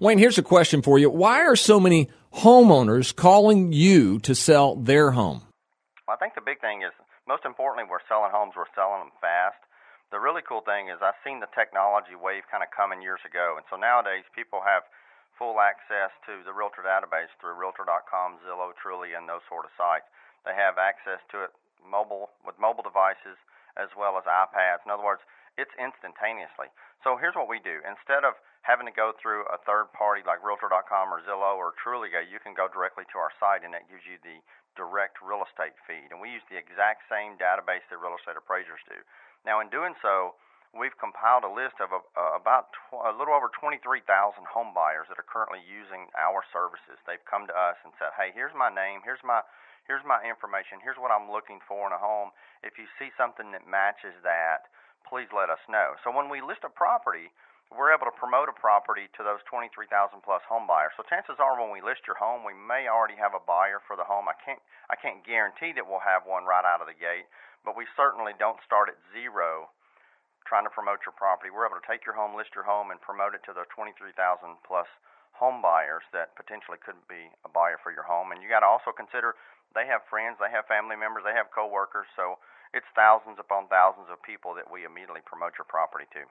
Wayne, here's a question for you. Why are so many homeowners calling you to sell their home? Well, I think the big thing is, most importantly, we're selling homes, we're selling them fast. The really cool thing is I've seen the technology wave kind of coming years ago, and so nowadays people have full access to the Realtor database through Realtor.com, Zillow, Trulia, and those sort of sites. They have access to it mobile with mobile devices as well as iPads. In other words, it's instantaneously. So here's what we do: instead of having to go through a third party like Realtor.com or Zillow or Trulia, you can go directly to our site, and that gives you the direct real estate feed. And we use the exact same database that real estate appraisers do. Now, in doing so, we've compiled a list of uh, about tw- a little over 23,000 home buyers that are currently using our services. They've come to us and said, "Hey, here's my name, here's my here's my information, here's what I'm looking for in a home. If you see something that matches that, please let us know." So when we list a property, we're able to promote a property to those 23,000 plus home buyers. So chances are when we list your home, we may already have a buyer for the home. I can't I can't guarantee that we'll have one right out of the gate, but we certainly don't start at zero trying to promote your property. We're able to take your home, list your home, and promote it to the 23,000 plus home buyers that potentially could be a buyer for your home. And you got to also consider they have friends, they have family members, they have coworkers. So it's thousands upon thousands of people that we immediately promote your property to.